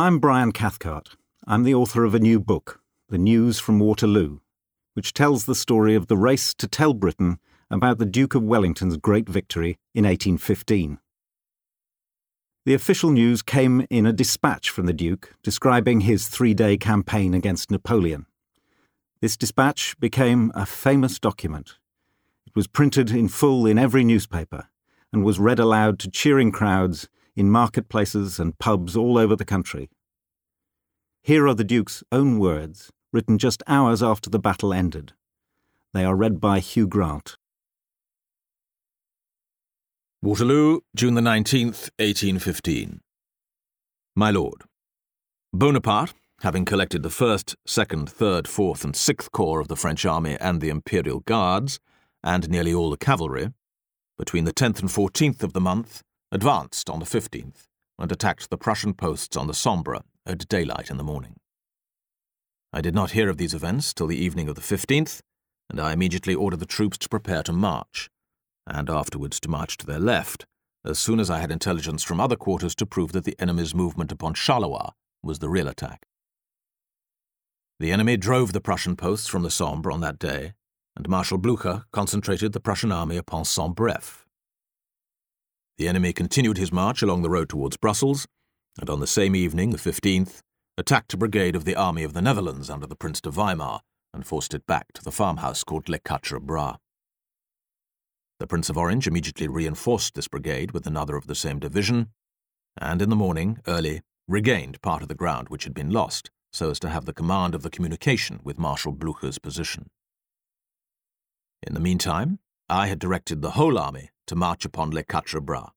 I'm Brian Cathcart. I'm the author of a new book, The News from Waterloo, which tells the story of the race to tell Britain about the Duke of Wellington's great victory in 1815. The official news came in a dispatch from the Duke describing his three day campaign against Napoleon. This dispatch became a famous document. It was printed in full in every newspaper and was read aloud to cheering crowds in marketplaces and pubs all over the country. Here are the Duke's own words, written just hours after the battle ended. They are read by Hugh Grant. Waterloo, June the 19th, 1815. My Lord, Bonaparte, having collected the 1st, 2nd, 3rd, 4th, and 6th Corps of the French army and the Imperial Guards, and nearly all the cavalry, between the 10th and 14th of the month, advanced on the 15th and attacked the Prussian posts on the Sambre at daylight in the morning. I did not hear of these events till the evening of the 15th, and I immediately ordered the troops to prepare to march, and afterwards to march to their left, as soon as I had intelligence from other quarters to prove that the enemy's movement upon Charleroi was the real attack. The enemy drove the Prussian posts from the Sambre on that day, and Marshal Blucher concentrated the Prussian army upon Sombref. The enemy continued his march along the road towards Brussels, and on the same evening, the 15th, attacked a brigade of the Army of the Netherlands under the Prince de Weimar and forced it back to the farmhouse called Les Quatre Bras. The Prince of Orange immediately reinforced this brigade with another of the same division, and in the morning, early, regained part of the ground which had been lost, so as to have the command of the communication with Marshal Blucher's position. In the meantime, I had directed the whole army to march upon Les Quatre Bras,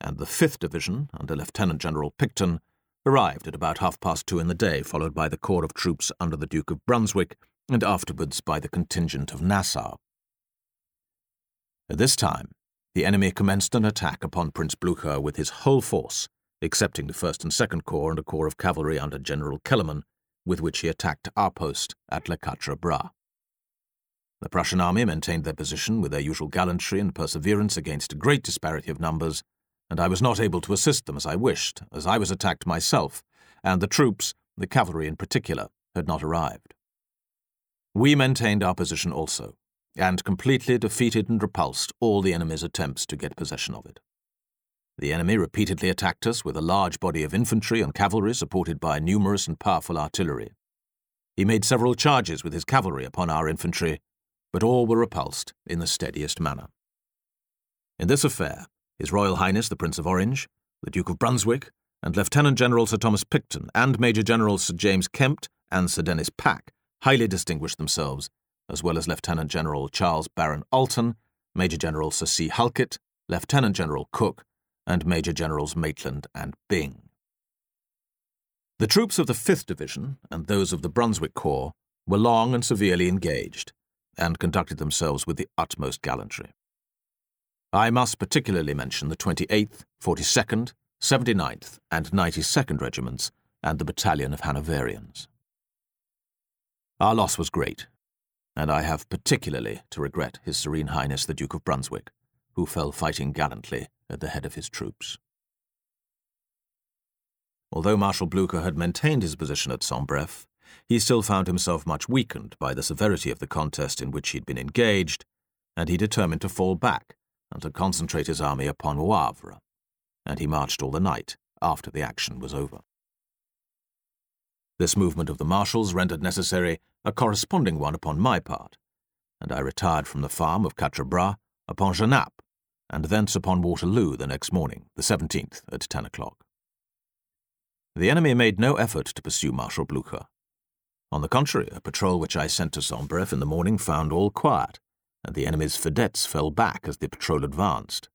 and the 5th Division, under Lieutenant General Picton, arrived at about half past two in the day, followed by the corps of troops under the Duke of Brunswick, and afterwards by the contingent of Nassau. At this time, the enemy commenced an attack upon Prince Blucher with his whole force, excepting the 1st and 2nd Corps and a corps of cavalry under General Kellerman, with which he attacked our post at Les Quatre Bras. The Prussian army maintained their position with their usual gallantry and perseverance against a great disparity of numbers, and I was not able to assist them as I wished, as I was attacked myself, and the troops, the cavalry in particular, had not arrived. We maintained our position also, and completely defeated and repulsed all the enemy's attempts to get possession of it. The enemy repeatedly attacked us with a large body of infantry and cavalry supported by numerous and powerful artillery. He made several charges with his cavalry upon our infantry, but all were repulsed in the steadiest manner. In this affair, His Royal Highness the Prince of Orange, the Duke of Brunswick, and Lieutenant General Sir Thomas Picton and Major General Sir James Kempt and Sir Denis Pack highly distinguished themselves, as well as Lieutenant General Charles Baron Alten, Major General Sir C. Halkett, Lieutenant General Cooke, and Major Generals Maitland and Byng. The troops of the 5th Division and those of the Brunswick Corps were long and severely engaged, and conducted themselves with the utmost gallantry. I must particularly mention the 28th, 42nd, 79th, and 92nd Regiments and the Battalion of Hanoverians. Our loss was great, and I have particularly to regret His Serene Highness the Duke of Brunswick, who fell fighting gallantly at the head of his troops. Although Marshal Blucher had maintained his position at Sombref, he still found himself much weakened by the severity of the contest in which he had been engaged, and he determined to fall back and to concentrate his army upon Wavre, and he marched all the night after the action was over. This movement of the marshal's rendered necessary a corresponding one upon my part, and I retired from the farm of Quatre Bras upon Genappe, and thence upon Waterloo the next morning, the 17th, at ten o'clock. The enemy made no effort to pursue Marshal Blucher, on the contrary, a patrol which I sent to Sombref in the morning found all quiet, and the enemy's vedettes fell back as the patrol advanced.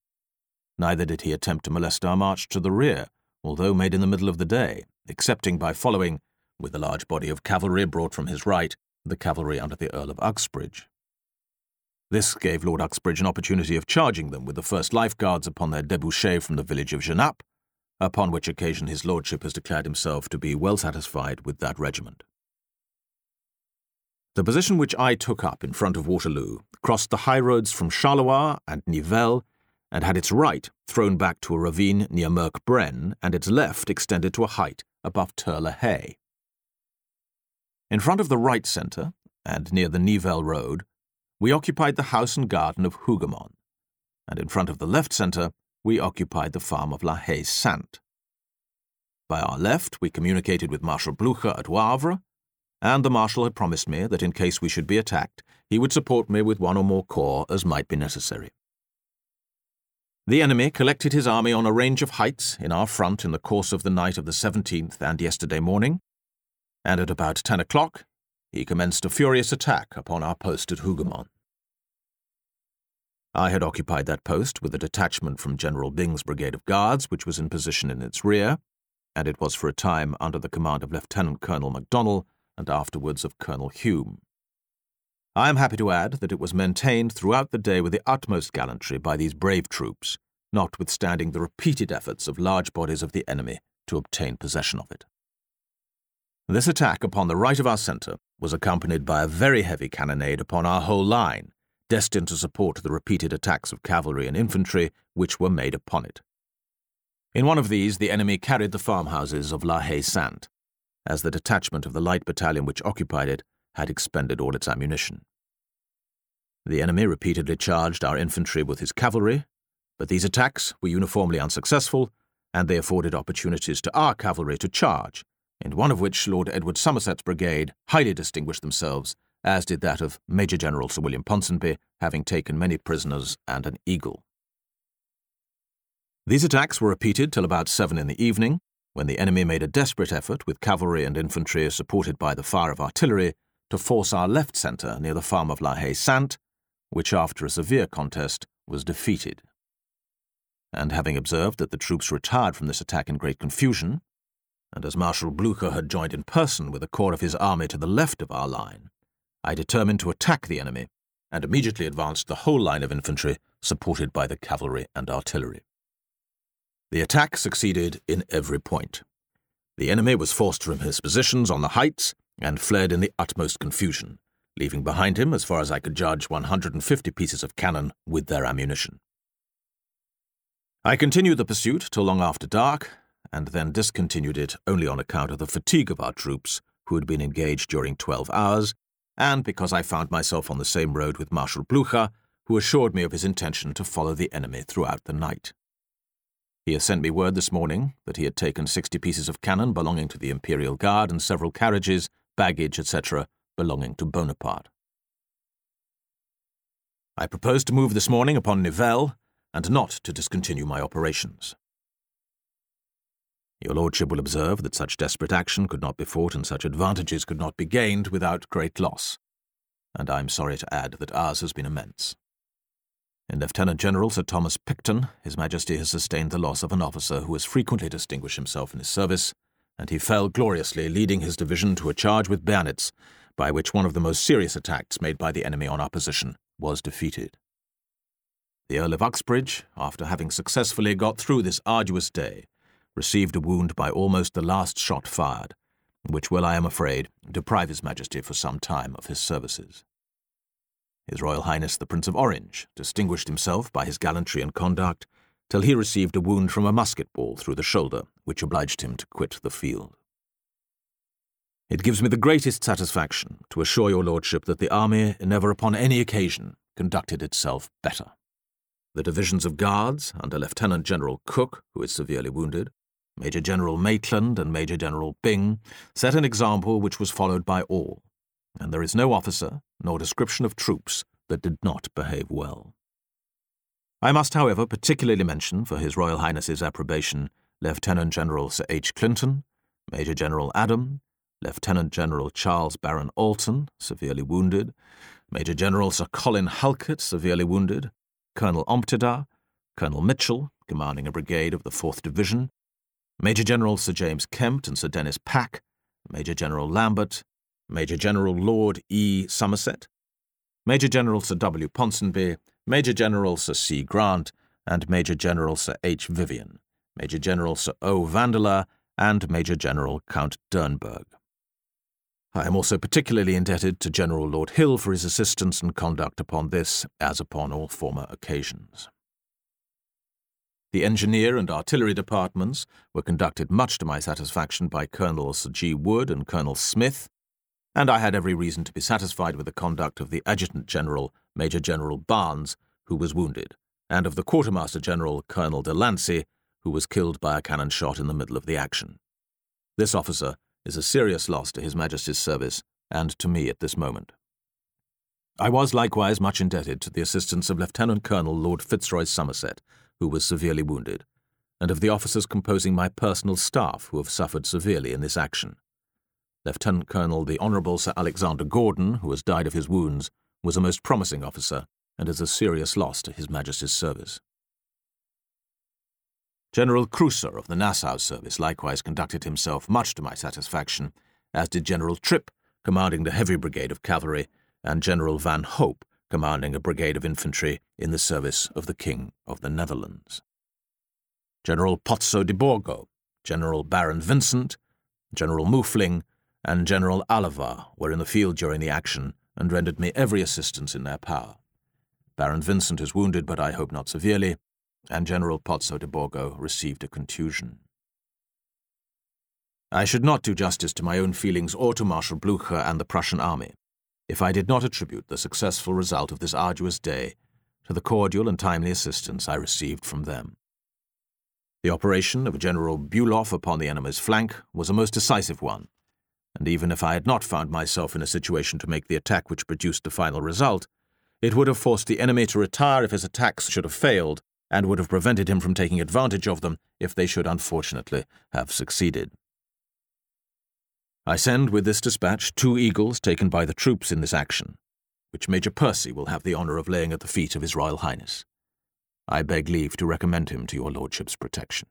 Neither did he attempt to molest our march to the rear, although made in the middle of the day, excepting by following, with a large body of cavalry brought from his right, the cavalry under the Earl of Uxbridge. This gave Lord Uxbridge an opportunity of charging them with the first life guards upon their debouche from the village of Genappe, upon which occasion his lordship has declared himself to be well satisfied with that regiment. The position which I took up in front of Waterloo crossed the highroads from Charleroi and Nivelles, and had its right thrown back to a ravine near Merke Braine, and its left extended to a height above Tir Hay. In front of the right centre, and near the Nivelles Road, we occupied the house and garden of Hougoumont, and in front of the left centre, we occupied the farm of La Haye Sainte. By our left, we communicated with Marshal Blucher at Wavre, and the Marshal had promised me that in case we should be attacked, he would support me with one or more corps as might be necessary. The enemy collected his army on a range of heights in our front in the course of the night of the 17th and yesterday morning, and at about ten o'clock he commenced a furious attack upon our post at Hougoumont. I had occupied that post with a detachment from General Byng's brigade of guards, which was in position in its rear, and it was for a time under the command of Lieutenant Colonel MacDonell and afterwards of Colonel Home. I am happy to add that it was maintained throughout the day with the utmost gallantry by these brave troops, notwithstanding the repeated efforts of large bodies of the enemy to obtain possession of it. This attack upon the right of our centre was accompanied by a very heavy cannonade upon our whole line, destined to support the repeated attacks of cavalry and infantry which were made upon it. In one of these, the enemy carried the farmhouses of La Haye Sainte, as the detachment of the light battalion which occupied it had expended all its ammunition. The enemy repeatedly charged our infantry with his cavalry, but these attacks were uniformly unsuccessful, and they afforded opportunities to our cavalry to charge, in one of which Lord Edward Somerset's brigade highly distinguished themselves, as did that of Major General Sir William Ponsonby, having taken many prisoners and an eagle. These attacks were repeated till about seven in the evening, when the enemy made a desperate effort with cavalry and infantry supported by the fire of artillery to force our left centre near the farm of La Haye Sainte, which after a severe contest was defeated. And having observed that the troops retired from this attack in great confusion, and as Marshal Blucher had joined in person with a corps of his army to the left of our line, I determined to attack the enemy, and immediately advanced the whole line of infantry, supported by the cavalry and artillery. The attack succeeded in every point. The enemy was forced from his positions on the heights, and fled in the utmost confusion, leaving behind him, as far as I could judge, 150 pieces of cannon with their ammunition. I continued the pursuit till long after dark, and then discontinued it only on account of the fatigue of our troops, who had been engaged during 12 hours, and because I found myself on the same road with Marshal Blucher, who assured me of his intention to follow the enemy throughout the night. He has sent me word this morning that he had taken 60 pieces of cannon belonging to the Imperial Guard and several carriages baggage, etc., belonging to Bonaparte. I propose to move this morning upon Nivelles and not to discontinue my operations. Your Lordship will observe that such desperate action could not be fought and such advantages could not be gained without great loss, and I am sorry to add that ours has been immense. In Lieutenant General Sir Thomas Picton, His Majesty has sustained the loss of an officer who has frequently distinguished himself in his service and he fell gloriously, leading his division to a charge with bayonets, by which one of the most serious attacks made by the enemy on our position was defeated. The Earl of Uxbridge, after having successfully got through this arduous day, received a wound by almost the last shot fired, which will, I am afraid, deprive His Majesty for some time of his services. His Royal Highness the Prince of Orange distinguished himself by his gallantry and conduct, till he received a wound from a musket ball through the shoulder, which obliged him to quit the field. It gives me the greatest satisfaction to assure your lordship that the army never upon any occasion conducted itself better. The divisions of guards, under Lieutenant General Cooke, who is severely wounded, Major General Maitland and Major General Byng, set an example which was followed by all, and there is no officer nor description of troops that did not behave well. I must, however, particularly mention, for His Royal Highness's approbation, Lieutenant General Sir H. Clinton, Major General Adam, Lieutenant General Charles Baron Alten, severely wounded, Major General Sir Colin Halkett, severely wounded, Colonel Ompteda, Colonel Mitchell, commanding a brigade of the 4th Division, Major General Sir James Kempt and Sir Denis Pack, Major General Lambert, Major General Lord E. Somerset, Major General Sir W. Ponsonby, Major General Sir C. Grant, and Major General Sir H. Vivian, Major General Sir O. Vandeleur, and Major General Count Dornberg. I am also particularly indebted to General Lord Hill for his assistance and conduct upon this, as upon all former occasions. The engineer and artillery departments were conducted much to my satisfaction by Colonel Sir G. Wood and Colonel Smith, and I had every reason to be satisfied with the conduct of the Adjutant General, Major General Barnes, who was wounded, and of the Quartermaster General, Colonel Delancey, who was killed by a cannon shot in the middle of the action. This officer is a serious loss to His Majesty's service and to me at this moment. I was likewise much indebted to the assistance of Lieutenant Colonel Lord Fitzroy Somerset, who was severely wounded, and of the officers composing my personal staff who have suffered severely in this action. Lieutenant Colonel the Honourable Sir Alexander Gordon, who has died of his wounds, was a most promising officer and is a serious loss to His Majesty's service. General Kruse of the Nassau service likewise conducted himself much to my satisfaction, as did General Tripp, commanding the Heavy Brigade of Cavalry, and General Van Hope, commanding a brigade of infantry in the service of the King of the Netherlands. General Pozzo di Borgo, General Baron Vincent, General Muffling, and General Alava were in the field during the action and rendered me every assistance in their power. Baron Vincent is wounded, but I hope not severely, and General Pozzo di Borgo received a contusion. I should not do justice to my own feelings or to Marshal Blucher and the Prussian army if I did not attribute the successful result of this arduous day to the cordial and timely assistance I received from them. The operation of General Bulow upon the enemy's flank was a most decisive one, and even if I had not found myself in a situation to make the attack which produced the final result, it would have forced the enemy to retire if his attacks should have failed, and would have prevented him from taking advantage of them if they should unfortunately have succeeded. I send with this dispatch two eagles taken by the troops in this action, which Major Percy will have the honour of laying at the feet of His Royal Highness. I beg leave to recommend him to your Lordship's protection.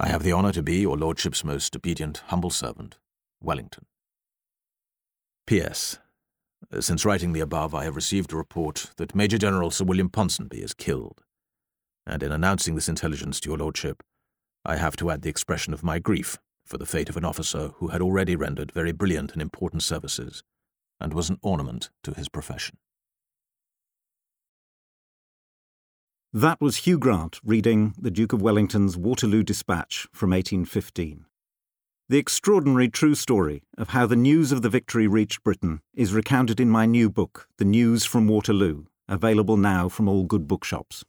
I have the honour to be your Lordship's most obedient, humble servant, Wellington. P.S. Since writing the above, I have received a report that Major General Sir William Ponsonby is killed, and in announcing this intelligence to your Lordship, I have to add the expression of my grief for the fate of an officer who had already rendered very brilliant and important services, and was an ornament to his profession. That was Hugh Grant reading the Duke of Wellington's Waterloo Dispatch from 1815. The extraordinary true story of how the news of the victory reached Britain is recounted in my new book, The News from Waterloo, available now from all good bookshops.